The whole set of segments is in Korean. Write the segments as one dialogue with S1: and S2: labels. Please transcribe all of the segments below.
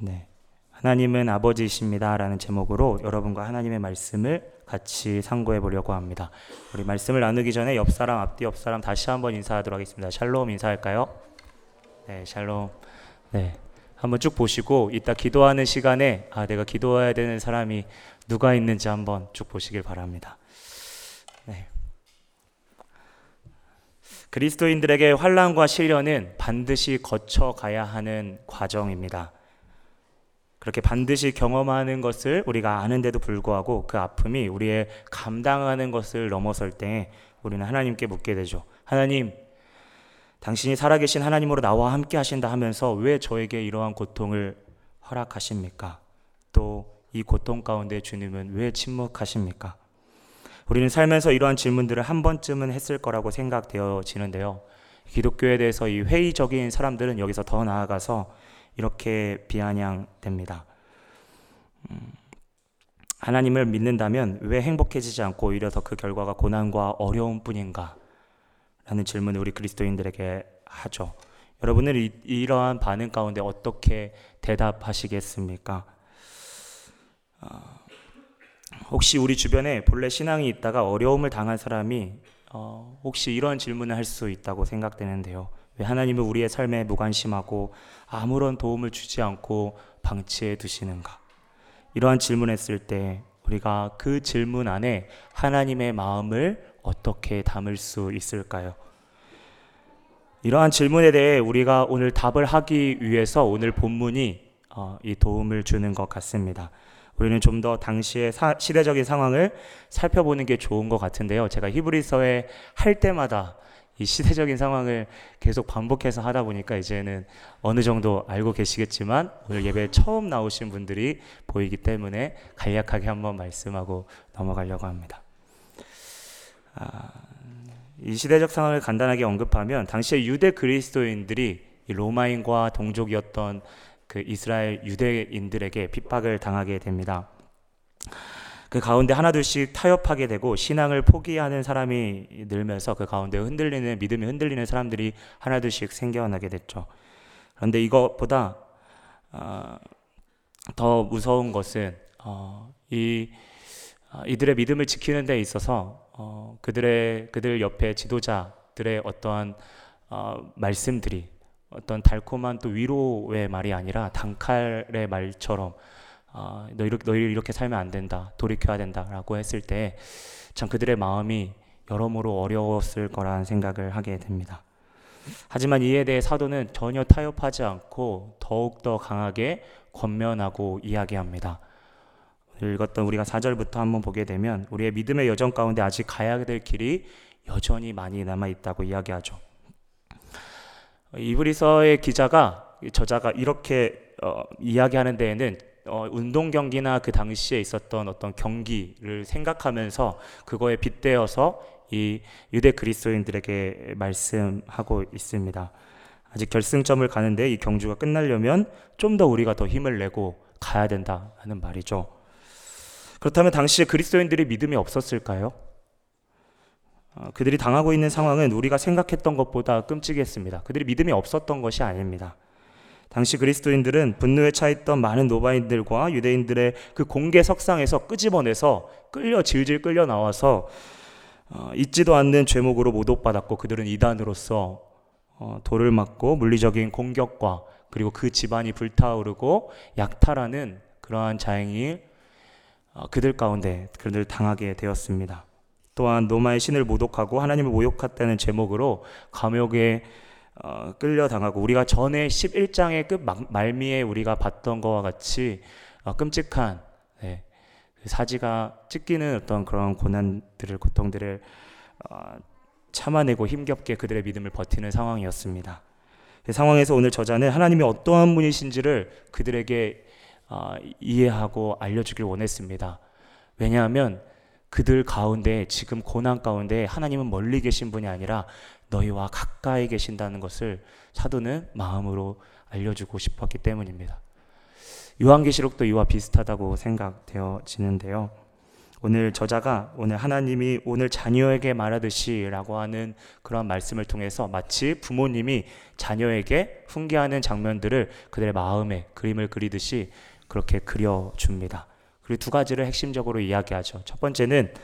S1: 네. 하나님은 아버지이십니다라는 제목으로 여러분과 하나님의 말씀을 같이 상고해 보려고 합니다. 우리 말씀을 나누기 전에 옆 사람 앞뒤 옆 사람 다시 한번 인사하도록 하겠습니다. 샬롬 인사할까요? 네, 샬롬. 네. 한번 쭉 보시고 이따 기도하는 시간에 아 내가 기도해야 되는 사람이 누가 있는지 한번 쭉 보시길 바랍니다. 네. 그리스도인들에게 환란과 시련은 반드시 거쳐 가야 하는 과정입니다. 그렇게 반드시 경험하는 것을 우리가 아는데도 불구하고 그 아픔이 우리의 감당하는 것을 넘어설 때 우리는 하나님께 묻게 되죠. 하나님, 당신이 살아계신 하나님으로 나와 함께 하신다 하면서 왜 저에게 이러한 고통을 허락하십니까? 또 이 고통 가운데 주님은 왜 침묵하십니까? 우리는 살면서 이러한 질문들을 한 번쯤은 했을 거라고 생각되어지는데요. 기독교에 대해서 이 회의적인 사람들은 여기서 더 나아가서 이렇게 비아냥됩니다. 음, 하나님을 믿는다면 왜 행복해지지 않고 오히려 더 그 결과가 고난과 어려움 뿐인가? 라는 질문을 우리 그리스도인들에게 하죠. 여러분은 이, 이러한 반응 가운데 어떻게 대답하시겠습니까? 어, 혹시 우리 주변에 본래 신앙이 있다가 어려움을 당한 사람이 어, 혹시 이런 질문을 할 수 있다고 생각되는데요. 왜 하나님은 우리의 삶에 무관심하고 아무런 도움을 주지 않고 방치해 두시는가? 이러한 질문했을 때 우리가 그 질문 안에 하나님의 마음을 어떻게 담을 수 있을까요? 이러한 질문에 대해 우리가 오늘 답을 하기 위해서 오늘 본문이 어, 이 도움을 주는 것 같습니다. 우리는 좀 더 당시의 사, 시대적인 상황을 살펴보는 게 좋은 것 같은데요. 제가 히브리서에 할 때마다 이 시대적인 상황을 계속 반복해서 하다 보니까 이제는 어느 정도 알고 계시겠지만 오늘 예배 처음 나오신 분들이 보이기 때문에 간략하게 한번 말씀하고 넘어가려고 합니다. 아, 이 시대적 상황을 간단하게 언급하면 당시에 유대 그리스도인들이 로마인과 동족이었던 그 이스라엘 유대인들에게 핍박을 당하게 됩니다. 그 가운데 하나둘씩 타협하게 되고 신앙을 포기하는 사람이 늘면서 그 가운데 흔들리는 믿음이 흔들리는 사람들이 하나둘씩 생겨나게 됐죠. 그런데 이것보다 어, 더 무서운 것은 어, 이 어, 이들의 믿음을 지키는 데 있어서 어, 그들의 그들 옆에 지도자들의 어떠한 어, 말씀들이 어떤 달콤한 또 위로의 말이 아니라 단칼의 말처럼 어, 너 이렇게 너희 이렇게 살면 안 된다 돌이켜야 된다라고 했을 때 참 그들의 마음이 여러모로 어려웠을 거라는 생각을 하게 됩니다. 하지만 이에 대해 사도는 전혀 타협하지 않고 더욱더 강하게 권면하고 이야기합니다. 읽었던 우리가 4절부터 한번 보게 되면 우리의 믿음의 여정 가운데 아직 가야 될 길이 여전히 많이 남아 있다고 이야기하죠. 이브리서의 기자가 저자가 이렇게 어, 이야기하는 데에는 어, 운동 경기나 그 당시에 있었던 어떤 경기를 생각하면서 그거에 빗대어서 이 유대 그리스도인들에게 말씀하고 있습니다. 아직 결승점을 가는데 이 경주가 끝나려면 좀 더 우리가 더 힘을 내고 가야 된다 하는 말이죠. 그렇다면 당시에 그리스도인들이 믿음이 없었을까요? 어, 그들이 당하고 있는 상황은 우리가 생각했던 것보다 끔찍했습니다. 그들이 믿음이 없었던 것이 아닙니다. 당시 그리스도인들은 분노에 차있던 많은 노바인들과 유대인들의 그 공개 석상에서 끄집어내서 끌려 질질 끌려 나와서 어, 잊지도 않는 죄목으로 모독받았고 그들은 이단으로서 어, 돌을 맞고 물리적인 공격과 그리고 그 집안이 불타오르고 약탈하는 그러한 자행이 어, 그들 가운데 그들 당하게 되었습니다. 또한 노마의 신을 모독하고 하나님을 모욕했다는 제목으로 감옥에 어, 끌려당하고 우리가 전에 11장의 끝 말미에 우리가 봤던 것과 같이 어, 끔찍한 네, 그 사지가 찢기는 어떤 그런 고난들을 고통들을 어, 참아내고 힘겹게 그들의 믿음을 버티는 상황이었습니다. 그 상황에서 오늘 저자는 하나님이 어떠한 분이신지를 그들에게 어, 이해하고 알려주길 원했습니다. 왜냐하면 그들 가운데 지금 고난 가운데 하나님은 멀리 계신 분이 아니라 너희와 가까이 계신다는 것을 사도는 마음으로 알려주고 싶었기 때문입니다. 요한계시록도 이와 비슷하다고 생각되어지는데요. 오늘 저자가 오늘 하나님이 오늘 자녀에게 말하듯이라고 하는 그런 말씀을 통해서 마치 부모님이 자녀에게 훈계하는 장면들을 그들의 마음에 그림을 그리듯이 그렇게 그려줍니다. 그리고 두 가지를 핵심적으로 이야기하죠. 첫 번째는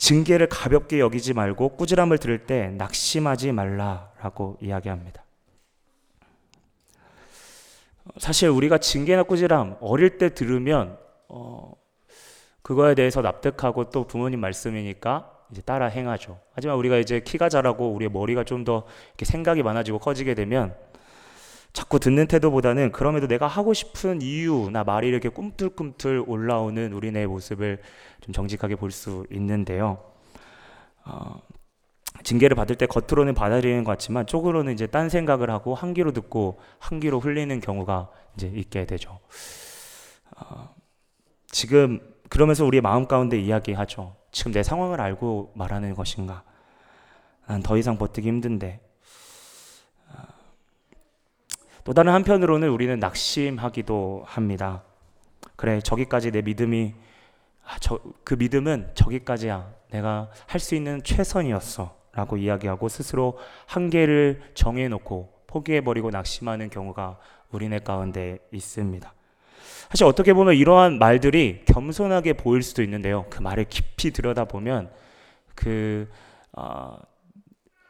S1: 징계를 가볍게 여기지 말고 꾸지람을 들을 때 낙심하지 말라라고 이야기합니다. 사실 우리가 징계나 꾸지람 어릴 때 들으면 어, 그거에 대해서 납득하고 또 부모님 말씀이니까 이제 따라 행하죠. 하지만 우리가 이제 키가 자라고 우리의 머리가 좀 더 생각이 많아지고 커지게 되면 자꾸 듣는 태도보다는 그럼에도 내가 하고 싶은 이유나 말이 이렇게 꿈틀꿈틀 올라오는 우리네 모습을 좀 정직하게 볼 수 있는데요. 어, 징계를 받을 때 겉으로는 받아들이는 것 같지만 쪽으로는 이제 딴 생각을 하고 한 귀로 듣고 한 귀로 흘리는 경우가 이제 있게 되죠. 어, 지금 그러면서 우리의 마음 가운데 이야기하죠. 지금 내 상황을 알고 말하는 것인가? 난 더 이상 버티기 힘든데. 어, 또 다른 한편으로는 우리는 낙심하기도 합니다. 그래, 저기까지 내 믿음이, 아, 저, 그 믿음은 저기까지야. 내가 할 수 있는 최선이었어. 라고 이야기하고 스스로 한계를 정해놓고 포기해버리고 낙심하는 경우가 우리네 가운데 있습니다. 사실 어떻게 보면 이러한 말들이 겸손하게 보일 수도 있는데요. 그 말을 깊이 들여다보면 그, 어,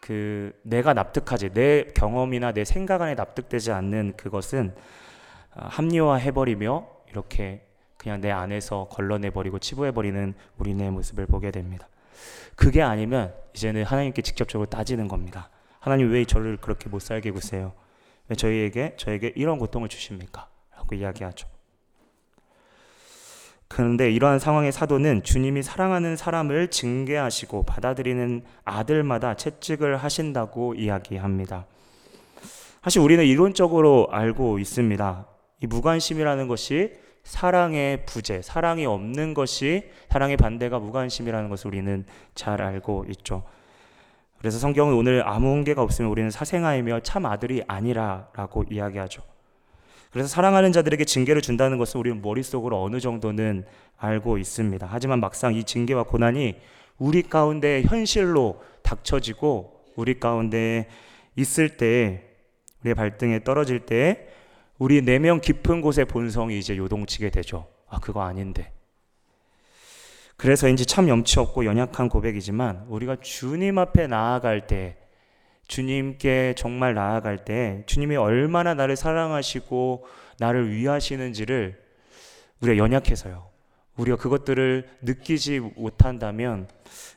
S1: 그 내가 납득하지 내 경험이나 내 생각 안에 납득되지 않는 그것은 어, 합리화해버리며 이렇게 그냥 내 안에서 걸러내버리고 치부해버리는 우리네 모습을 보게 됩니다. 그게 아니면 이제는 하나님께 직접적으로 따지는 겁니다. 하나님 왜 저를 그렇게 못 살게 구세요? 왜 저희에게 저에게 이런 고통을 주십니까? 라고 이야기하죠. 그런데 이러한 상황의 사도는 주님이 사랑하는 사람을 징계하시고 받아들이는 아들마다 채찍을 하신다고 이야기합니다. 사실 우리는 이론적으로 알고 있습니다. 이 무관심이라는 것이 사랑의 부재, 사랑이 없는 것이 사랑의 반대가 무관심이라는 것을 우리는 잘 알고 있죠. 그래서 성경은 오늘 아무 훈계가 없으면 우리는 사생아이며 참 아들이 아니라라고 이야기하죠. 그래서 사랑하는 자들에게 징계를 준다는 것은 우리는 머릿속으로 어느 정도는 알고 있습니다. 하지만 막상 이 징계와 고난이 우리 가운데 현실로 닥쳐지고 우리 가운데 있을 때 우리의 발등에 떨어질 때 우리 내면 깊은 곳의 본성이 이제 요동치게 되죠. 아, 그거 아닌데. 그래서인지 참 염치 없고 연약한 고백이지만 우리가 주님 앞에 나아갈 때 주님께 정말 나아갈 때 주님이 얼마나 나를 사랑하시고 나를 위하시는지를 우리가 연약해서요. 우리가 그것들을 느끼지 못한다면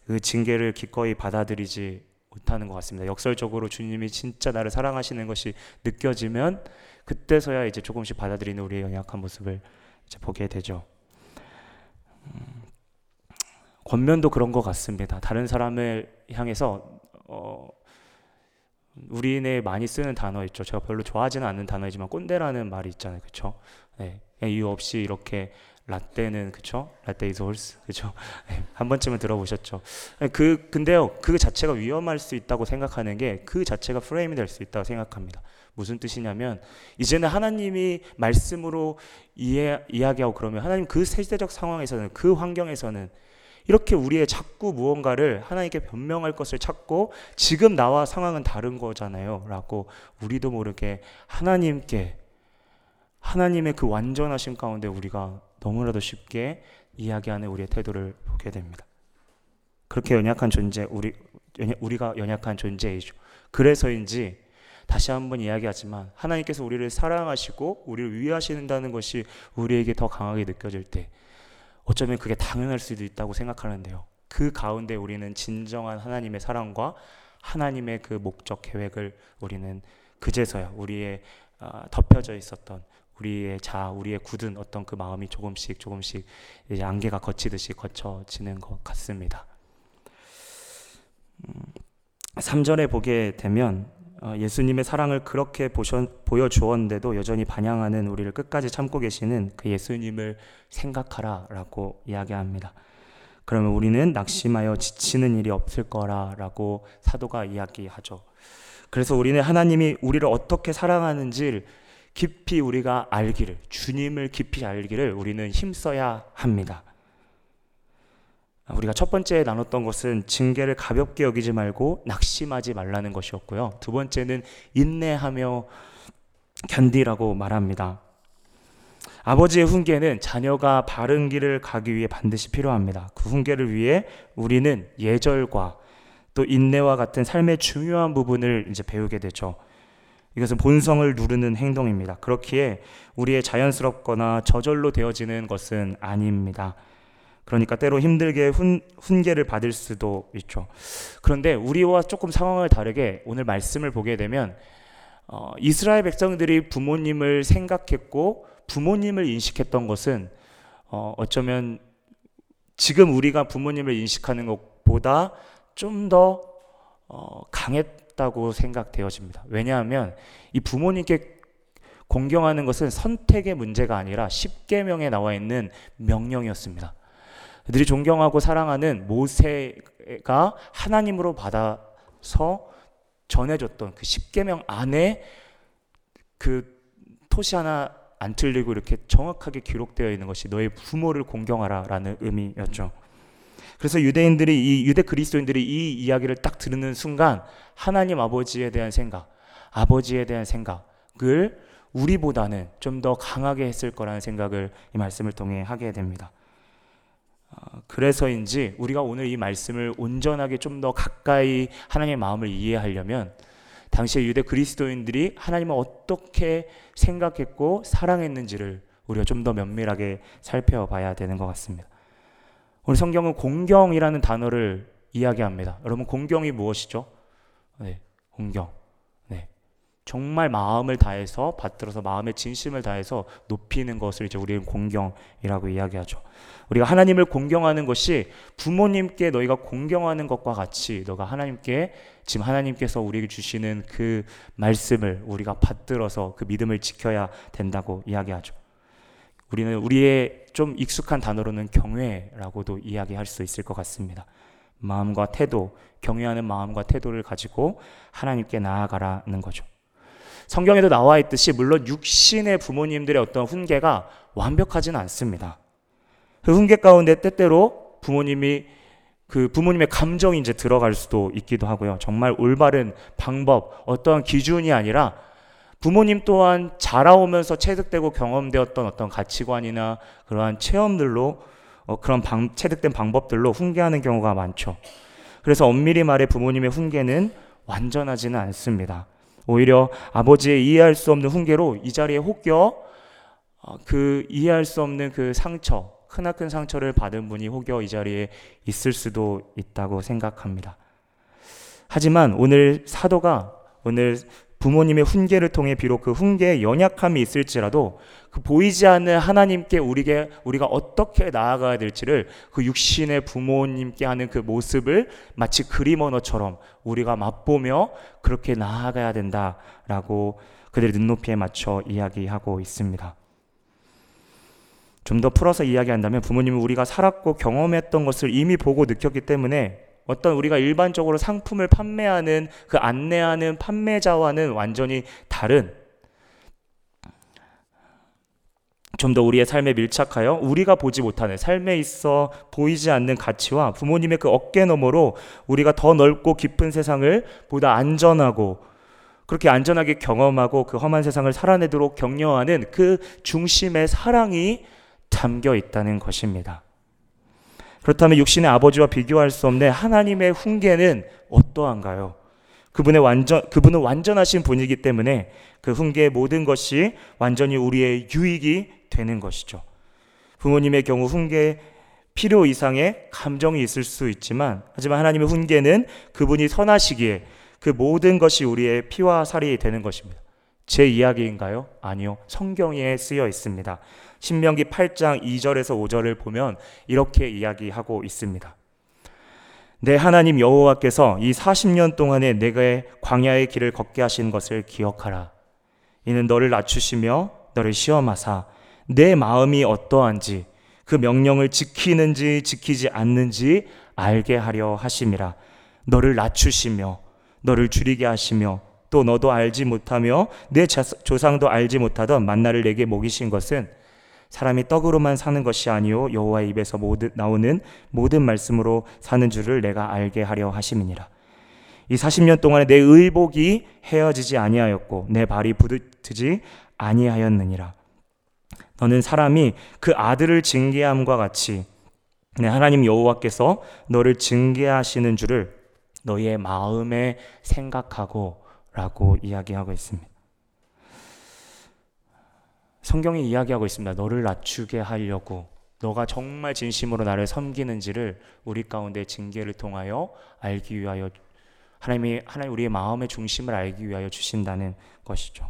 S1: 그 징계를 기꺼이 받아들이지 못하는 것 같습니다. 역설적으로 주님이 진짜 나를 사랑하시는 것이 느껴지면 그때서야 이제 조금씩 받아들이는 우리의 연약한 모습을 이제 보게 되죠. 음, 권면도 그런 것 같습니다. 다른 사람을 향해서 어, 우리네 많이 쓰는 단어 있죠. 제가 별로 좋아하지는 않는 단어이지만 꼰대라는 말이 있잖아요. 그렇죠? 네. 이유 없이 이렇게 라떼는 그쵸? Latte is horse 그쵸? 네. 한 번쯤은 들어보셨죠? 네, 그 근데요 그 자체가 위험할 수 있다고 생각하는 게 그 자체가 프레임이 될 수 있다고 생각합니다. 무슨 뜻이냐면 이제는 하나님이 말씀으로 이해 이야기하고 그러면 하나님 그 세대적 상황에서는 그 환경에서는 이렇게 우리의 자꾸 무언가를 하나님께 변명할 것을 찾고 지금 나와 상황은 다른 거잖아요. 라고 우리도 모르게 하나님께 하나님의 그 완전하심 가운데 우리가 너무나도 쉽게 이야기하는 우리의 태도를 보게 됩니다. 그렇게 연약한 존재, 우리, 우리가 연약한 존재이죠. 그래서인지 다시 한번 이야기하지만 하나님께서 우리를 사랑하시고 우리를 위하시는다는 것이 우리에게 더 강하게 느껴질 때 어쩌면 그게 당연할 수도 있다고 생각하는데요. 그 가운데 우리는 진정한 하나님의 사랑과 하나님의 그 목적 계획을 우리는 그제서야 우리의 어, 덮여져 있었던 우리의 자, 우리의 굳은 어떤 그 마음이 조금씩 조금씩 이제 안개가 거치듯이 거쳐지는 것 같습니다. 음, 3절에 보게 되면 어, 예수님의 사랑을 그렇게 보여주었는데도 여전히 반향하는 우리를 끝까지 참고 계시는 그 예수님을 생각하라 라고 이야기합니다. 그러면 우리는 낙심하여 지치는 일이 없을 거라 라고 사도가 이야기하죠. 그래서 우리는 하나님이 우리를 어떻게 사랑하는지 깊이 우리가 알기를 주님을 깊이 알기를 우리는 힘써야 합니다. 우리가 첫 번째 나눴던 것은 징계를 가볍게 여기지 말고 낙심하지 말라는 것이었고요. 두 번째는 인내하며 견디라고 말합니다. 아버지의 훈계는 자녀가 바른 길을 가기 위해 반드시 필요합니다. 그 훈계를 위해 우리는 예절과 또 인내와 같은 삶의 중요한 부분을 이제 배우게 되죠. 이것은 본성을 누르는 행동입니다. 그렇기에 우리의 자연스럽거나 저절로 되어지는 것은 아닙니다. 그러니까 때로 힘들게 훈, 훈계를 받을 수도 있죠. 그런데 우리와 조금 상황을 다르게 오늘 말씀을 보게 되면 어, 이스라엘 백성들이 부모님을 생각했고 부모님을 인식했던 것은 어, 어쩌면 지금 우리가 부모님을 인식하는 것보다 좀더 어, 강했다고 생각되어집니다. 왜냐하면 이 부모님께 공경하는 것은 선택의 문제가 아니라 십계명에 나와 있는 명령이었습니다. 그들이 존경하고 사랑하는 모세가 하나님으로 받아서 전해줬던 그 십계명 안에 그 토시 하나 안 틀리고 이렇게 정확하게 기록되어 있는 것이 너의 부모를 공경하라라는 의미였죠. 그래서 유대인들이 이 유대 그리스도인들이 이 이야기를 딱 들는 순간 하나님 아버지에 대한 생각, 아버지에 대한 생각을 우리보다는 좀 더 강하게 했을 거라는 생각을 이 말씀을 통해 하게 됩니다. 어, 그래서인지 우리가 오늘 이 말씀을 온전하게 좀 더 가까이 하나님의 마음을 이해하려면 당시의 유대 그리스도인들이 하나님을 어떻게 생각했고 사랑했는지를 우리가 좀 더 면밀하게 살펴봐야 되는 것 같습니다. 오늘 성경은 공경이라는 단어를 이야기합니다. 여러분 공경이 무엇이죠? 네, 공경. 네. 정말 마음을 다해서 받들어서 마음의 진심을 다해서 높이는 것을 이제 우리는 공경이라고 이야기하죠. 우리가 하나님을 공경하는 것이 부모님께 너희가 공경하는 것과 같이 너가 하나님께 지금 하나님께서 우리에게 주시는 그 말씀을 우리가 받들어서 그 믿음을 지켜야 된다고 이야기하죠. 우리는 우리의 좀 익숙한 단어로는 경외라고도 이야기할 수 있을 것 같습니다. 마음과 태도, 경외하는 마음과 태도를 가지고 하나님께 나아가라는 거죠. 성경에도 나와 있듯이 물론 육신의 부모님들의 어떤 훈계가 완벽하지는 않습니다. 그 훈계 가운데 때때로 부모님이 그 부모님의 감정이 이제 들어갈 수도 있기도 하고요. 정말 올바른 방법, 어떠한 기준이 아니라 부모님 또한 자라오면서 체득되고 경험되었던 어떤 가치관이나 그러한 체험들로 어, 그런 방, 체득된 방법들로 훈계하는 경우가 많죠. 그래서 엄밀히 말해 부모님의 훈계는 완전하지는 않습니다. 오히려 아버지의 이해할 수 없는 훈계로 이 자리에 혹여 어, 그 이해할 수 없는 그 상처, 크나큰 상처를 받은 분이 혹여 이 자리에 있을 수도 있다고 생각합니다. 하지만 오늘 사도가 오늘 부모님의 훈계를 통해 비록 그 훈계에 연약함이 있을지라도 그 보이지 않는 하나님께 우리게 우리가 어떻게 나아가야 될지를 그 육신의 부모님께 하는 그 모습을 마치 그림 언어처럼 우리가 맛보며 그렇게 나아가야 된다라고 그들의 눈높이에 맞춰 이야기하고 있습니다. 좀 더 풀어서 이야기한다면 부모님은 우리가 살았고 경험했던 것을 이미 보고 느꼈기 때문에 어떤 우리가 일반적으로 상품을 판매하는 그 안내하는 판매자와는 완전히 다른 좀 더 우리의 삶에 밀착하여 우리가 보지 못하는 삶에 있어 보이지 않는 가치와 부모님의 그 어깨 너머로 우리가 더 넓고 깊은 세상을 보다 안전하고 그렇게 안전하게 경험하고 그 험한 세상을 살아내도록 격려하는 그 중심의 사랑이 담겨 있다는 것입니다. 그렇다면 육신의 아버지와 비교할 수 없는 하나님의 훈계는 어떠한가요? 그분의 완전 그분은 완전하신 분이기 때문에 그 훈계의 모든 것이 완전히 우리의 유익이 되는 것이죠. 부모님의 경우 훈계 필요 이상의 감정이 있을 수 있지만 하지만 하나님의 훈계는 그분이 선하시기에 그 모든 것이 우리의 피와 살이 되는 것입니다. 제 이야기인가요? 아니요. 성경에 쓰여 있습니다. 신명기 8장 2절에서 5절을 보면 이렇게 이야기하고 있습니다. 내 하나님 여호와께서 이 40년 동안에 내가 광야의 길을 걷게 하신 것을 기억하라. 이는 너를 낮추시며 너를 시험하사 내 마음이 어떠한지 그 명령을 지키는지 지키지 않는지 알게 하려 하심이라. 너를 낮추시며 너를 줄이게 하시며 또 너도 알지 못하며 내 조상도 알지 못하던 만나를 내게 먹이신 것은 사람이 떡으로만 사는 것이 아니요 여호와의 입에서 모든 나오는 모든 말씀으로 사는 줄을 내가 알게 하려 하심이니라. 이 40년 동안에 내 의복이 헤어지지 아니하였고 내 발이 부딪히지 아니하였느니라. 너는 사람이 그 아들을 징계함과 같이 내 하나님 여호와께서 너를 징계하시는 줄을 너의 마음에 생각하고라고 이야기하고 있습니다. 성경이 이야기하고 있습니다. 너를 낮추게 하려고 너가 정말 진심으로 나를 섬기는지를 우리 가운데 징계를 통하여 알기 위하여 하나님이 하나님 우리의 마음의 중심을 알기 위하여 주신다는 것이죠.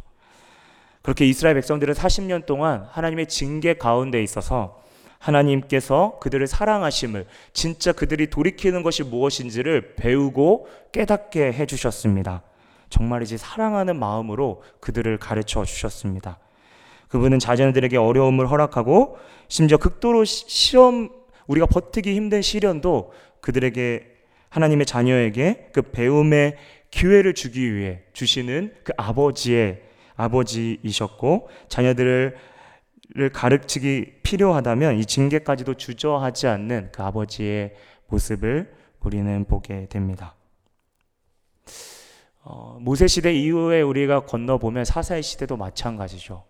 S1: 그렇게 이스라엘 백성들은 40년 동안 하나님의 징계 가운데 있어서 하나님께서 그들을 사랑하심을 진짜 그들이 돌이키는 것이 무엇인지를 배우고 깨닫게 해 주셨습니다. 정말이지 사랑하는 마음으로 그들을 가르쳐 주셨습니다. 그분은 자녀들에게 어려움을 허락하고 심지어 극도로 시험 우리가 버티기 힘든 시련도 그들에게 하나님의 자녀에게 그 배움의 기회를 주기 위해 주시는 그 아버지의 아버지이셨고 자녀들을 가르치기 필요하다면 이 징계까지도 주저하지 않는 그 아버지의 모습을 우리는 보게 됩니다. 어, 모세 시대 이후에 우리가 건너 보면 사사의 시대도 마찬가지죠.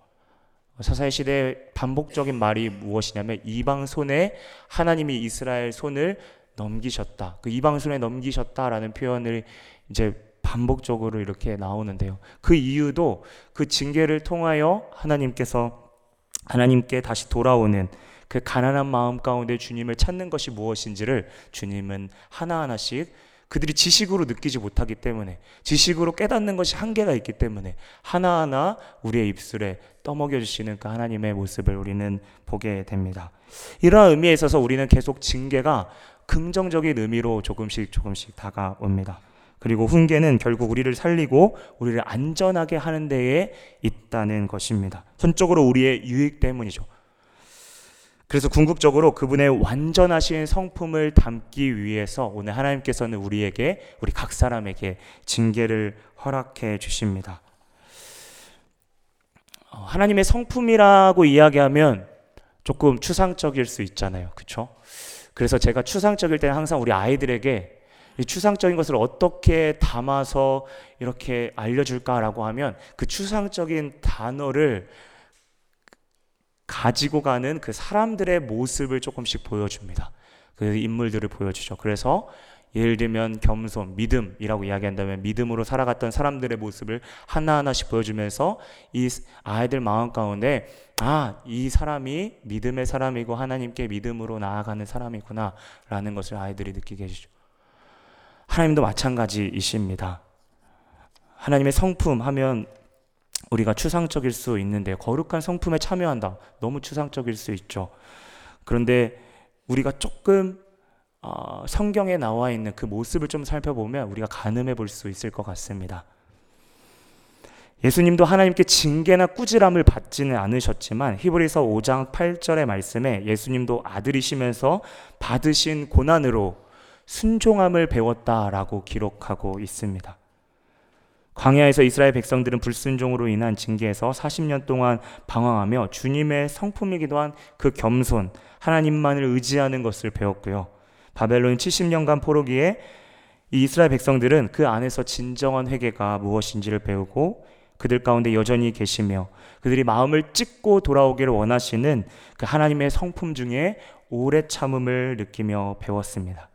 S1: 사사의 시대 반복적인 말이 무엇이냐면 이방 손에 하나님이 이스라엘 손을 넘기셨다. 그 이방 손에 넘기셨다라는 표현을 이제 반복적으로 이렇게 나오는데요. 그 이유도 그 징계를 통하여 하나님께서 하나님께 다시 돌아오는 그 가난한 마음 가운데 주님을 찾는 것이 무엇인지를 주님은 하나하나씩 그들이 지식으로 느끼지 못하기 때문에 지식으로 깨닫는 것이 한계가 있기 때문에 하나하나 우리의 입술에 떠먹여 주시는 그 하나님의 모습을 우리는 보게 됩니다. 이러한 의미에 있어서 우리는 계속 징계가 긍정적인 의미로 조금씩 조금씩 다가옵니다. 그리고 훈계는 결국 우리를 살리고 우리를 안전하게 하는 데에 있다는 것입니다. 전적으로 우리의 유익 때문이죠. 그래서 궁극적으로 그분의 완전하신 성품을 담기 위해서 오늘 하나님께서는 우리에게 우리 각 사람에게 징계를 허락해 주십니다. 어, 하나님의 성품이라고 이야기하면 조금 추상적일 수 있잖아요. 그렇죠? 그래서 제가 추상적일 때는 항상 우리 아이들에게 추상적인 것을 어떻게 담아서 이렇게 알려줄까라고 하면 그 추상적인 단어를 가지고 가는 그 사람들의 모습을 조금씩 보여줍니다. 그 인물들을 보여주죠. 그래서 예를 들면 겸손, 믿음이라고 이야기한다면 믿음으로 살아갔던 사람들의 모습을 하나하나씩 보여주면서 이 아이들 마음 가운데 아, 이 사람이 믿음의 사람이고 하나님께 믿음으로 나아가는 사람이구나 라는 것을 아이들이 느끼게 해주죠. 하나님도 마찬가지이십니다. 하나님의 성품 하면 우리가 추상적일 수 있는데 거룩한 성품에 참여한다. 너무 추상적일 수 있죠. 그런데 우리가 조금 어, 성경에 나와 있는 그 모습을 좀 살펴보면 우리가 가늠해 볼 수 있을 것 같습니다. 예수님도 하나님께 징계나 꾸지람을 받지는 않으셨지만 히브리서 5장 8절의 말씀에 예수님도 아들이시면서 받으신 고난으로 순종함을 배웠다라고 기록하고 있습니다. 광야에서 이스라엘 백성들은 불순종으로 인한 징계에서 40년 동안 방황하며 주님의 성품이기도 한 그 겸손, 하나님만을 의지하는 것을 배웠고요. 바벨론 70년간 포로기에 이 이스라엘 백성들은 그 안에서 진정한 회개가 무엇인지를 배우고 그들 가운데 여전히 계시며 그들이 마음을 찢고 돌아오기를 원하시는 그 하나님의 성품 중에 오래 참음을 느끼며 배웠습니다.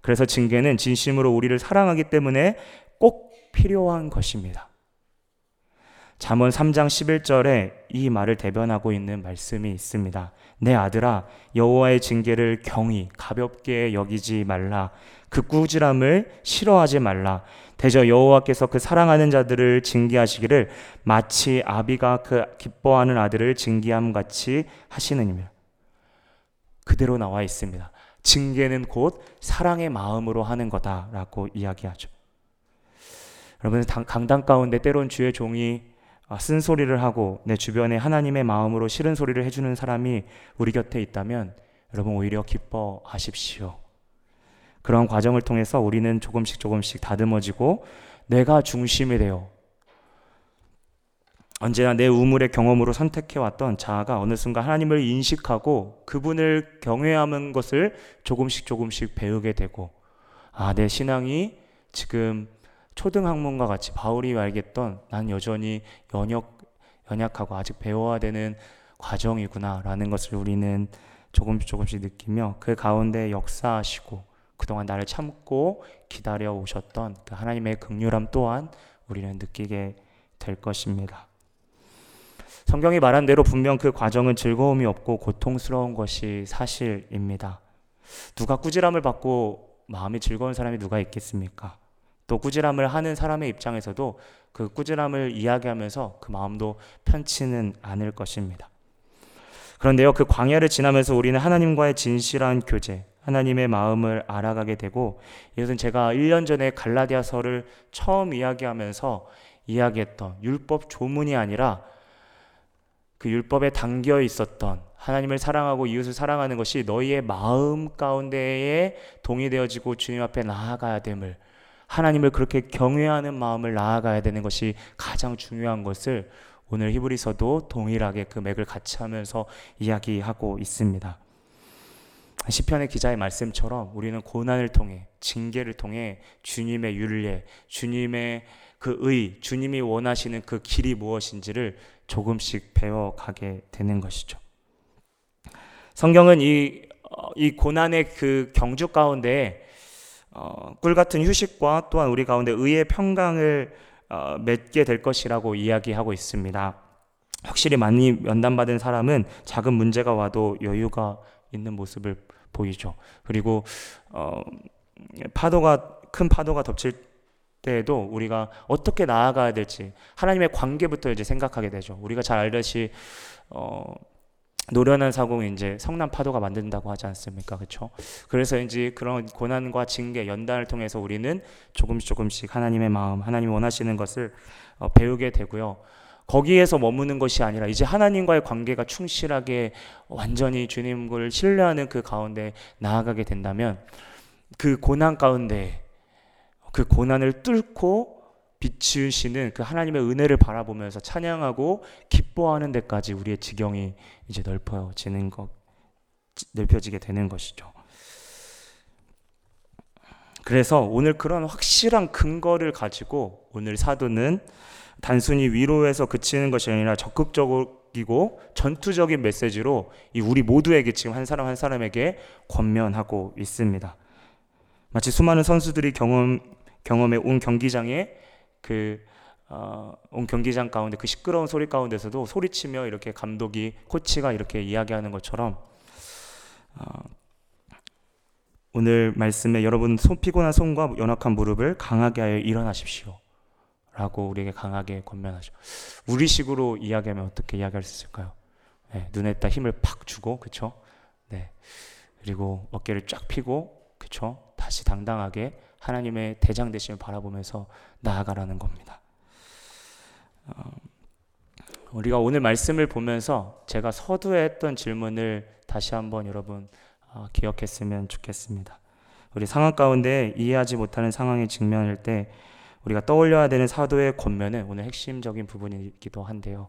S1: 그래서 징계는 진심으로 우리를 사랑하기 때문에 꼭 필요한 것입니다. 잠언 3장 11절에 이 말을 대변하고 있는 말씀이 있습니다. 내 아들아 여호와의 징계를 경히 가볍게 여기지 말라. 그 꾸지람을 싫어하지 말라. 대저 여호와께서 그 사랑하는 자들을 징계하시기를 마치 아비가 그 기뻐하는 아들을 징계함 같이 하시느니라. 그대로 나와 있습니다. 징계는 곧 사랑의 마음으로 하는 거다라고 이야기하죠. 여러분 강당 가운데 때론 주의 종이 아, 쓴 소리를 하고 내 주변에 하나님의 마음으로 싫은 소리를 해주는 사람이 우리 곁에 있다면 여러분 오히려 기뻐하십시오. 그런 과정을 통해서 우리는 조금씩 조금씩 다듬어지고 내가 중심이 되어 언제나 내 우물의 경험으로 선택해왔던 자아가 어느 순간 하나님을 인식하고 그분을 경외하는 것을 조금씩 조금씩 배우게 되고, 아, 내 신앙이 지금 초등학문과 같이 바울이 알겠던 난 여전히 연역, 연약하고 아직 배워야 되는 과정이구나라는 것을 우리는 조금씩 조금씩 느끼며 그 가운데 역사하시고 그동안 나를 참고 기다려 오셨던 그 하나님의 극률함 또한 우리는 느끼게 될 것입니다. 성경이 말한 대로 분명 그 과정은 즐거움이 없고 고통스러운 것이 사실입니다. 누가 꾸지람을 받고 마음이 즐거운 사람이 누가 있겠습니까? 또 꾸지람을 하는 사람의 입장에서도 그 꾸지람을 이야기하면서 그 마음도 편치는 않을 것입니다. 그런데요, 그 광야를 지나면서 우리는 하나님과의 진실한 교제, 하나님의 마음을 알아가게 되고 이것은 제가 1년 전에 갈라디아서를 처음 이야기하면서 이야기했던 율법 조문이 아니라 그 율법에 담겨 있었던 하나님을 사랑하고 이웃을 사랑하는 것이 너희의 마음 가운데에 동의되어지고 주님 앞에 나아가야 됨을 하나님을 그렇게 경외하는 마음을 나아가야 되는 것이 가장 중요한 것을 오늘 히브리서도 동일하게 그 맥을 같이 하면서 이야기하고 있습니다. 시편의 기자의 말씀처럼 우리는 고난을 통해 징계를 통해 주님의 윤례, 주님의 그 의, 주님이 원하시는 그 길이 무엇인지를 조금씩 배워가게 되는 것이죠. 성경은 이, 어, 이 고난의 그 경주 가운데 어, 꿀 같은 휴식과 또한 우리 가운데 의의 평강을 어, 맺게 될 것이라고 이야기하고 있습니다. 확실히 많이 면담받은 사람은 작은 문제가 와도 여유가 있는 모습을 보이죠. 그리고 어, 파도가 큰 파도가 덮칠 때에도 우리가 어떻게 나아가야 될지 하나님의 관계부터 이제 생각하게 되죠. 우리가 잘 알듯이 어, 노련한 사공이 이제 성난 파도가 만든다고 하지 않습니까? 그렇죠? 그래서 이제 그런 고난과 징계 연단을 통해서 우리는 조금씩 조금씩 하나님의 마음, 하나님 원하시는 것을 어, 배우게 되고요. 거기에서 머무는 것이 아니라 이제 하나님과의 관계가 충실하게 완전히 주님을 신뢰하는 그 가운데 나아가게 된다면 그 고난 가운데 그 고난을 뚫고 비추시는 그 하나님의 은혜를 바라보면서 찬양하고 기뻐하는 데까지 우리의 지경이 이제 넓어지는 것, 넓혀지게 되는 것이죠. 그래서 오늘 그런 확실한 근거를 가지고 오늘 사도는 단순히 위로에서 그치는 것이 아니라 적극적이고 전투적인 메시지로 이 우리 모두에게 지금 한 사람 한 사람에게 권면하고 있습니다. 마치 수많은 선수들이 경험 경험해 온 경기장에 그 어, 온 경기장 가운데 그 시끄러운 소리 가운데서도 소리치며 이렇게 감독이 코치가 이렇게 이야기하는 것처럼 어, 오늘 말씀에 여러분 손 피곤한 손과 연약한 무릎을 강하게 하여 일어나십시오. 라고 우리에게 강하게 권면하죠. 우리식으로 이야기하면 어떻게 이야기할 수 있을까요? 네, 눈에다 힘을 팍 주고, 그쵸? 네. 그리고 어깨를 쫙 펴고, 그쵸? 다시 당당하게 하나님의 대장 되심을 바라보면서 나아가라는 겁니다. 어, 우리가 오늘 말씀을 보면서 제가 서두에 했던 질문을 다시 한번 여러분 어, 기억했으면 좋겠습니다. 우리 상황 가운데 이해하지 못하는 상황에 직면할 때 우리가 떠올려야 되는 사도의 권면은 오늘 핵심적인 부분이기도 한데요.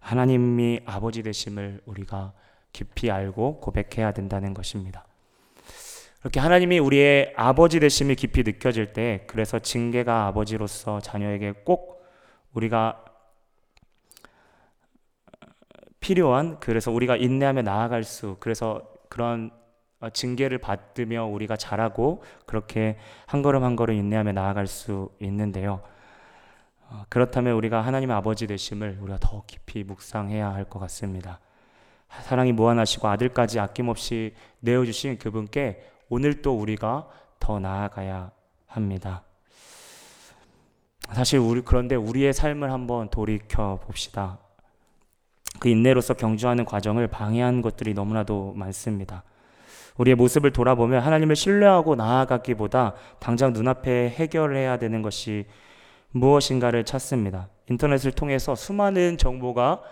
S1: 하나님이 아버지 되심을 우리가 깊이 알고 고백해야 된다는 것입니다. 이렇게 하나님이 우리의 아버지 되심이 깊이 느껴질 때 그래서 징계가 아버지로서 자녀에게 꼭 우리가 필요한 그래서 우리가 인내하며 나아갈 수 그래서 그런 징계를 받으며 우리가 자라고 그렇게 한 걸음 한 걸음 인내하며 나아갈 수 있는데요. 어, 그렇다면 우리가 하나님의 아버지 되심을 우리가 더 깊이 묵상해야 할 것 같습니다. 사랑이 무한하시고 아들까지 아낌없이 내어주신 그분께 오늘 또 우리가 더 나아가야 합니다. 사실 우리 그런데 우리의 삶을 한번 돌이켜 봅시다. 그 인내로서 경주하는 과정을 방해한 것들이 너무나도 많습니다. 우리의 모습을 돌아보면 하나님을 신뢰하고 나아가기보다 당장 눈앞에 해결해야 되는 것이 무엇인가를 찾습니다. 인터넷을 통해서 수많은 정보가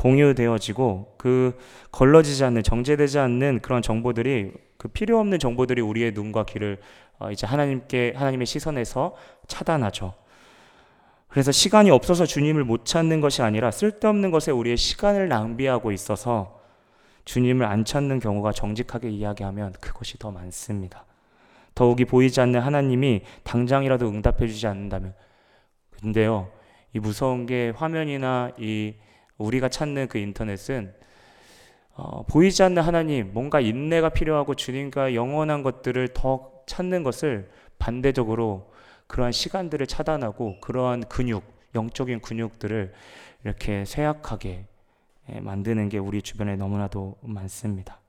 S1: 공유되어지고 그 걸러지지 않는 정제되지 않는 그런 정보들이 그 필요 없는 정보들이 우리의 눈과 귀를 어, 이제 하나님께 하나님의 시선에서 차단하죠. 그래서 시간이 없어서 주님을 못 찾는 것이 아니라 쓸데없는 것에 우리의 시간을 낭비하고 있어서 주님을 안 찾는 경우가 정직하게 이야기하면 그것이 더 많습니다. 더욱이 보이지 않는 하나님이 당장이라도 응답해 주지 않는다면 근데요. 이 무서운 게 화면이나 이 우리가 찾는 그 인터넷은 어, 보이지 않는 하나님, 뭔가 인내가 필요하고 주님과 영원한 것들을 더 찾는 것을 반대적으로 그러한 시간들을 차단하고 그러한 근육, 영적인 근육들을 이렇게 쇠약하게 예, 만드는 게 우리 주변에 너무나도 많습니다.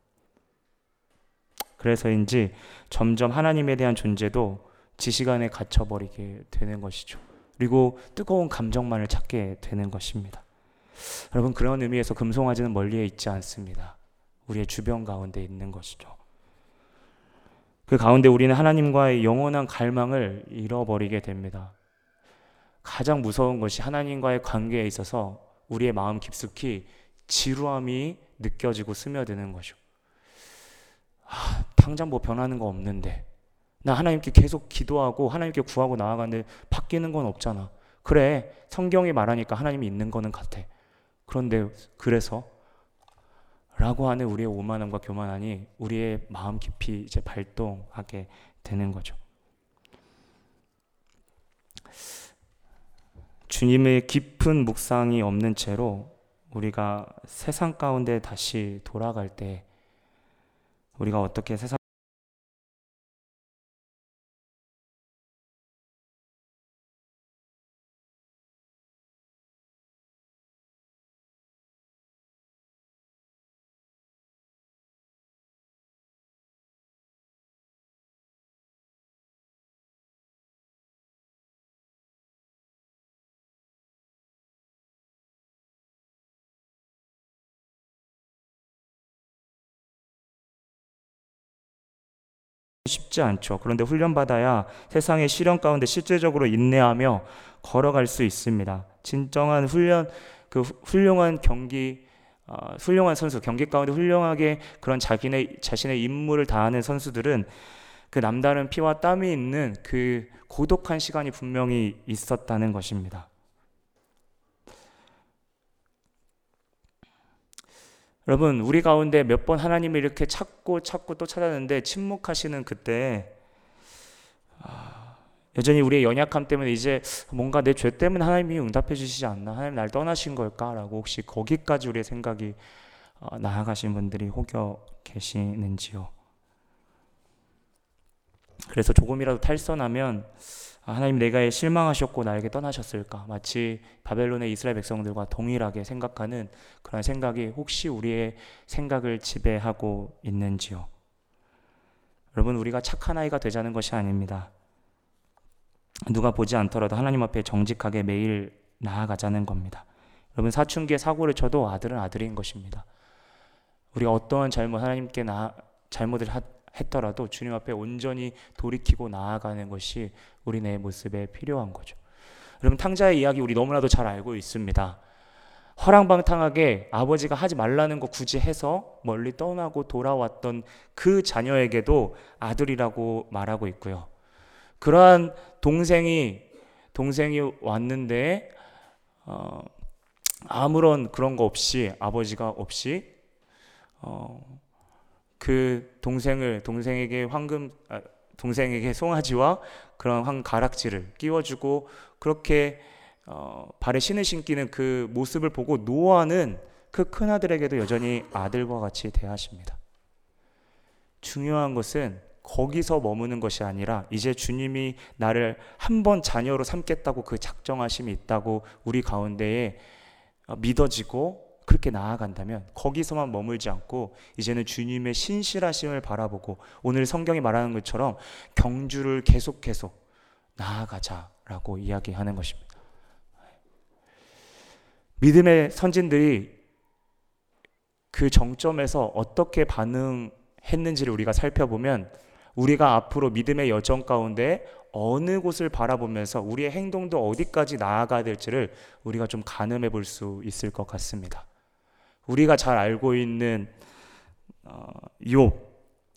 S1: 그래서인지 점점 하나님에 대한 존재도 지시간에 갇혀버리게 되는 것이죠. 그리고 뜨거운 감정만을 찾게 되는 것입니다. 여러분 그런 의미에서 금송아지는 멀리에 있지 않습니다. 우리의 주변 가운데 있는 것이죠. 그 가운데 우리는 하나님과의 영원한 갈망을 잃어버리게 됩니다. 가장 무서운 것이 하나님과의 관계에 있어서 우리의 마음 깊숙이 지루함이 느껴지고 스며드는 것이죠. 아, 당장 뭐 변하는 거 없는데 나 하나님께 계속 기도하고 하나님께 구하고 나아가는데 바뀌는 건 없잖아. 그래 성경이 말하니까 하나님이 있는 거는 같아. 그런데 그래서 라고 하는 우리의 오만함과 교만함이 우리의 마음 깊이 이제 발동하게 되는 거죠. 주님의 깊은 묵상이 없는 채로 우리가 세상 가운데 다시 돌아갈 때 우리가 어떻게 세상 쉽지 않죠. 그런데 훈련받아야 세상의 시련 가운데 실제적으로 인내하며 걸어갈 수 있습니다. 진정한 훈련, 그 훌륭한 경기, 어, 훌륭한 선수, 경기 가운데 훌륭하게 그런 자기네, 자신의 임무를 다하는 선수들은 그 남다른 피와 땀이 있는 그 고독한 시간이 분명히 있었다는 것입니다. 여러분, 우리 가운데 몇 번 하나님을 이렇게 찾고 찾고 또 찾았는데 침묵하시는 그때 아, 여전히 우리의 연약함 때문에 이제 뭔가 내 죄 때문에 하나님이 응답해 주시지 않나? 하나님 날 떠나신 걸까라고 혹시 거기까지 우리의 생각이 어, 나아가신 분들이 혹여 계시는지요? 그래서 조금이라도 탈선하면 아, 하나님 내가 실망하셨고 나에게 떠나셨을까? 마치 바벨론의 이스라엘 백성들과 동일하게 생각하는 그런 생각이 혹시 우리의 생각을 지배하고 있는지요? 여러분, 우리가 착한 아이가 되자는 것이 아닙니다. 누가 보지 않더라도 하나님 앞에 정직하게 매일 나아가자는 겁니다. 여러분, 사춘기에 사고를 쳐도 아들은 아들인 것입니다. 우리가 어떠한 잘못, 하나님께 나, 잘못을 했더라도 주님 앞에 온전히 돌이키고 나아가는 것이 우리네 모습에 필요한 거죠. 여러분 탕자의 이야기 우리 너무나도 잘 알고 있습니다. 허랑방탕하게 아버지가 하지 말라는 거 굳이 해서 멀리 떠나고 돌아왔던 그 자녀에게도 아들이라고 말하고 있고요. 그러한 동생이 동생이 왔는데 어, 아무런 그런 거 없이 아버지가 없이 어, 그 동생을 동생에게 황금 아, 동생에게 송아지와 그런 황 가락지를 끼워주고 그렇게 어, 발에 신을 신기는 그 모습을 보고 노아는 그 큰 아들에게도 여전히 아들과 같이 대하십니다. 중요한 것은 거기서 머무는 것이 아니라 이제 주님이 나를 한 번 자녀로 삼겠다고 그 작정하심이 있다고 우리 가운데에 어, 믿어지고 그렇게 나아간다면 거기서만 머물지 않고 이제는 주님의 신실하심을 바라보고 오늘 성경이 말하는 것처럼 경주를 계속 계속 나아가자라고 이야기하는 것입니다. 믿음의 선진들이 그 정점에서 어떻게 반응했는지를 우리가 살펴보면 우리가 앞으로 믿음의 여정 가운데 어느 곳을 바라보면서 우리의 행동도 어디까지 나아가야 될지를 우리가 좀 가늠해 볼 수 있을 것 같습니다. 우리가 잘 알고 있는 어, 욥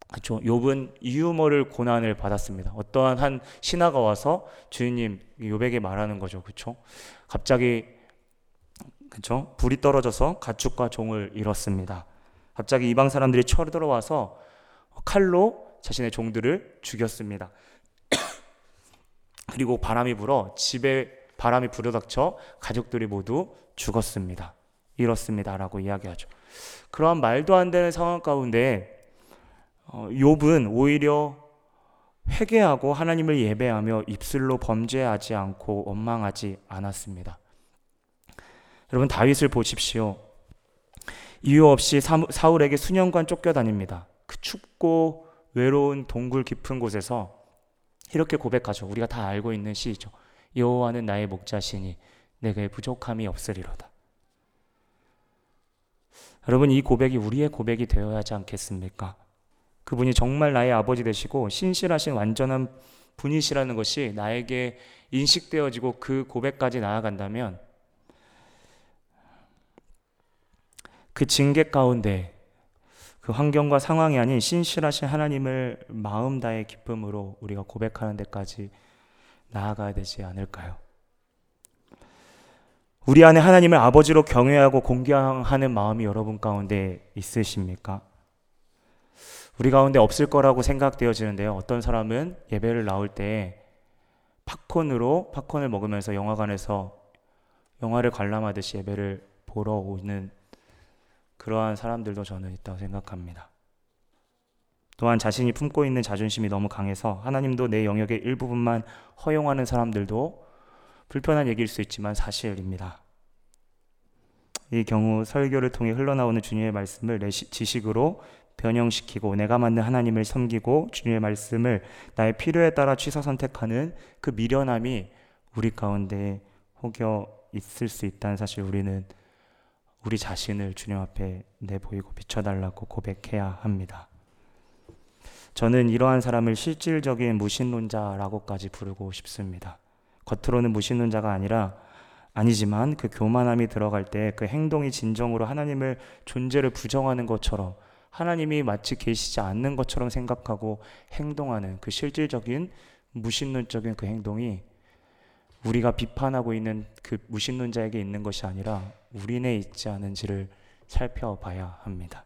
S1: 그렇죠. 욥은 유머를 고난을 받았습니다. 어떠한 한 신하가 와서 주인님 욥에게 말하는 거죠. 그렇죠? 갑자기 그렇죠? 불이 떨어져서 가축과 종을 잃었습니다. 갑자기 이방 사람들이 쳐들어와서 칼로 자신의 종들을 죽였습니다. 그리고 바람이 불어 집에 바람이 불어닥쳐 가족들이 모두 죽었습니다. 잃었습니다라고 이야기하죠. 그러한 말도 안 되는 상황 가운데 어, 욥은 오히려 회개하고 하나님을 예배하며 입술로 범죄하지 않고 원망하지 않았습니다. 여러분 다윗을 보십시오. 이유 없이 사울에게 수년간 쫓겨다닙니다. 그 춥고 외로운 동굴 깊은 곳에서 이렇게 고백하죠. 우리가 다 알고 있는 시죠. 여호와는 나의 목자시니 내게 부족함이 없으리로다. 여러분 이 고백이 우리의 고백이 되어야 하지 않겠습니까? 그분이 정말 나의 아버지 되시고 신실하신 완전한 분이시라는 것이 나에게 인식되어지고 그 고백까지 나아간다면 그 징계 가운데 그 환경과 상황이 아닌 신실하신 하나님을 마음 다해 기쁨으로 우리가 고백하는 데까지 나아가야 되지 않을까요? 우리 안에 하나님을 아버지로 경외하고 공경하는 마음이 여러분 가운데 있으십니까? 우리 가운데 없을 거라고 생각되어지는데요. 어떤 사람은 예배를 나올 때 팝콘으로 팝콘을 먹으면서 영화관에서 영화를 관람하듯이 예배를 보러 오는 그러한 사람들도 저는 있다고 생각합니다. 또한 자신이 품고 있는 자존심이 너무 강해서 하나님도 내 영역의 일부분만 허용하는 사람들도 불편한 얘기일 수 있지만 사실입니다. 이 경우 설교를 통해 흘러나오는 주님의 말씀을 내 지식으로 변형시키고 내가 만든 하나님을 섬기고 주님의 말씀을 나의 필요에 따라 취사 선택하는 그 미련함이 우리 가운데 혹여 있을 수 있다는 사실 우리는 우리 자신을 주님 앞에 내보이고 비춰달라고 고백해야 합니다. 저는 이러한 사람을 실질적인 무신론자라고까지 부르고 싶습니다. 겉으로는 무신론 자가 아니라 아니지만 그 교만함이 들어갈 때 그 행동이 진정으로 하나님을 존재를 부정하는 것처럼 하나님이 마치 계시지 않는 것처럼 생각하고 행동하는 그 실질적인 무신론적인 그 행동이 우리가 비판하고 있는 그 무신론자에게 있는 것이 아니라 우리네 있지 않은지를 살펴봐야 합니다.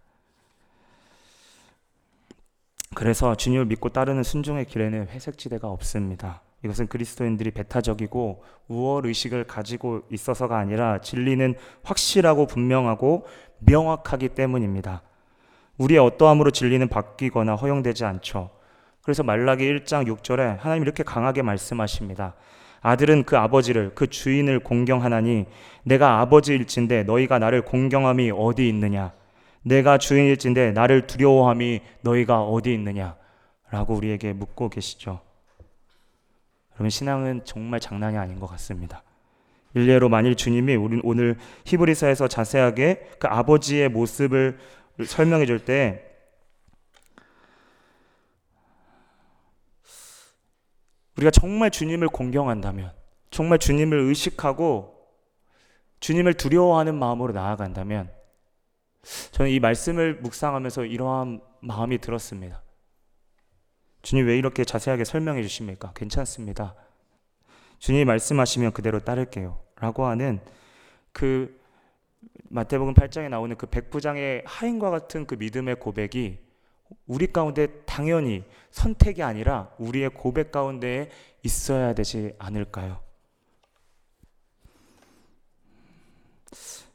S1: 그래서 주님을 믿고 따르는 순종의 길에는 회색지대가 없습니다. 이것은 그리스도인들이 배타적이고 우월 의식을 가지고 있어서가 아니라 진리는 확실하고 분명하고 명확하기 때문입니다. 우리의 어떠함으로 진리는 바뀌거나 허용되지 않죠. 그래서 말라기 1장 6절에 하나님 이렇게 강하게 말씀하십니다. 아들은 그 아버지를 그 주인을 공경하나니 내가 아버지일진데 너희가 나를 공경함이 어디 있느냐 내가 주인일진데 나를 두려워함이 너희가 어디 있느냐 라고 우리에게 묻고 계시죠. 여러분 신앙은 정말 장난이 아닌 것 같습니다. 일례로 만일 주님이 우리 오늘 히브리서에서 자세하게 그 아버지의 모습을 설명해 줄 때 우리가 정말 주님을 공경한다면 정말 주님을 의식하고 주님을 두려워하는 마음으로 나아간다면 저는 이 말씀을 묵상하면서 이러한 마음이 들었습니다. 주님 왜 이렇게 자세하게 설명해 주십니까? 괜찮습니다. 주님이 말씀하시면 그대로 따를게요. 라고 하는 그 마태복음 8장에 나오는 그 백부장의 하인과 같은 그 믿음의 고백이 우리 가운데 당연히 선택이 아니라 우리의 고백 가운데 있어야 되지 않을까요?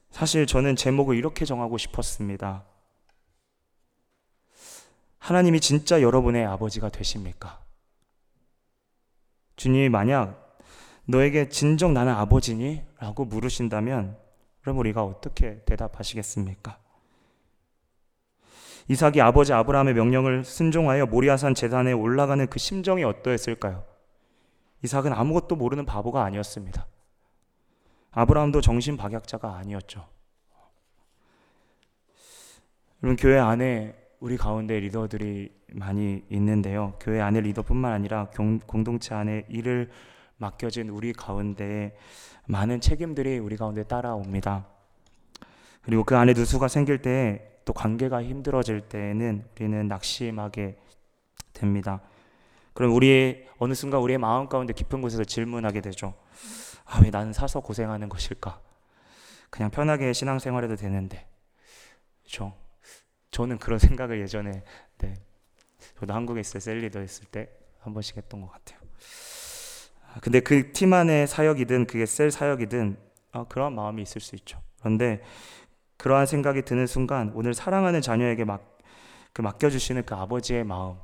S1: 사실 저는 제목을 이렇게 정하고 싶었습니다. 하나님이 진짜 여러분의 아버지가 되십니까? 주님이 만약 너에게 진정 나는 아버지니? 라고 물으신다면 그럼 우리가 어떻게 대답하시겠습니까? 이삭이 아버지 아브라함의 명령을 순종하여 모리아산 재단에 올라가는 그 심정이 어떠했을까요? 이삭은 아무것도 모르는 바보가 아니었습니다. 아브라함도 정신 박약자가 아니었죠. 여러분 교회 안에 우리 가운데 리더들이 많이 있는데요. 교회 안에 리더뿐만 아니라 공동체 안에 일을 맡겨진 우리 가운데 많은 책임들이 우리 가운데 따라옵니다. 그리고 그 안에 누수가 생길 때 또 관계가 힘들어질 때는 우리는 낙심하게 됩니다. 그럼 우리의 어느 순간 우리의 마음 가운데 깊은 곳에서 질문하게 되죠. 아, 왜 나는 사서 고생하는 것일까? 그냥 편하게 신앙생활해도 되는데. 그렇죠? 저는 그런 생각을 예전에 네. 저도 한국에 있을 셀리더 있을 때 한 번씩 했던 것 같아요. 아, 근데 그 팀 안의 사역이든 그게 셀 사역이든 어, 그런 마음이 있을 수 있죠. 그런데 그러한 생각이 드는 순간 오늘 사랑하는 자녀에게 막, 그 맡겨주시는 그 아버지의 마음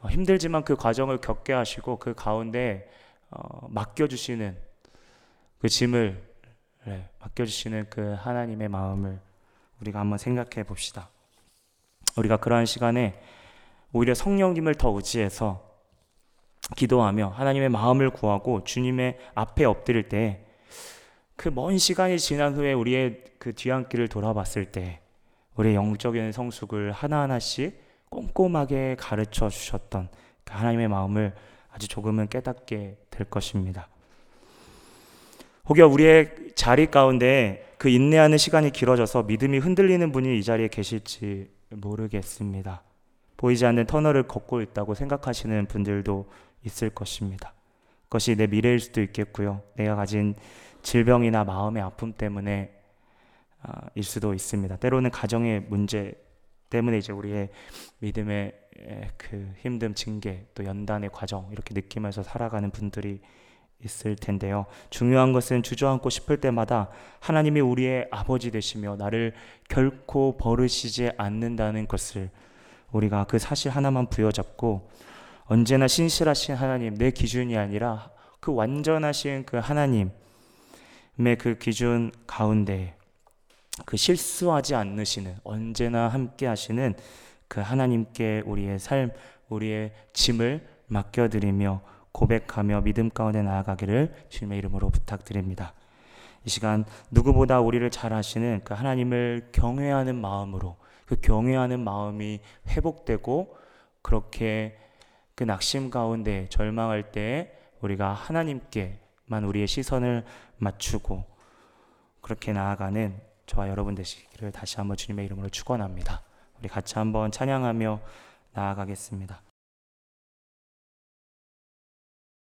S1: 어, 힘들지만 그 과정을 겪게 하시고 그 가운데 어, 맡겨주시는 그 짐을 네, 맡겨주시는 그 하나님의 마음을 우리가 한번 생각해 봅시다. 우리가 그러한 시간에 오히려 성령님을 더 의지해서 기도하며 하나님의 마음을 구하고 주님의 앞에 엎드릴 때 그 먼 시간이 지난 후에 우리의 그 뒤안길을 돌아봤을 때 우리의 영적인 성숙을 하나하나씩 꼼꼼하게 가르쳐 주셨던 그 하나님의 마음을 아주 조금은 깨닫게 될 것입니다. 혹여 우리의 자리 가운데 그 인내하는 시간이 길어져서 믿음이 흔들리는 분이 이 자리에 계실지 모르겠습니다. 보이지 않는 터널을 걷고 있다고 생각하시는 분들도 있을 것입니다. 그것이 내 미래일 수도 있겠고요. 내가 가진 질병이나 마음의 아픔 때문에 아, 일 수도 있습니다. 때로는 가정의 문제 때문에 이제 우리의 믿음의 그 힘듦, 징계, 또 연단의 과정 이렇게 느끼면서 살아가는 분들이 있을 텐데요. 중요한 것은 주저앉고 싶을 때마다 하나님이 우리의 아버지 되시며 나를 결코 버리시지 않는다는 것을 우리가 그 사실 하나만 부여잡고 언제나 신실하신 하나님, 내 기준이 아니라 그 완전하신 그 하나님의 그 기준 가운데 그 실수하지 않으시는 언제나 함께 하시는 그 하나님께 우리의 삶, 우리의 짐을 맡겨드리며 고백하며 믿음 가운데 나아가기를 주님의 이름으로 부탁드립니다. 이 시간 누구보다 우리를 잘 아시는 그 하나님을 경외하는 마음으로 그 경외하는 마음이 회복되고 그렇게 그 낙심 가운데 절망할 때 우리가 하나님께만 우리의 시선을 맞추고 그렇게 나아가는 저와 여러분 되시기를 다시 한번 주님의 이름으로 축원합니다. 우리 같이 한번 찬양하며 나아가겠습니다.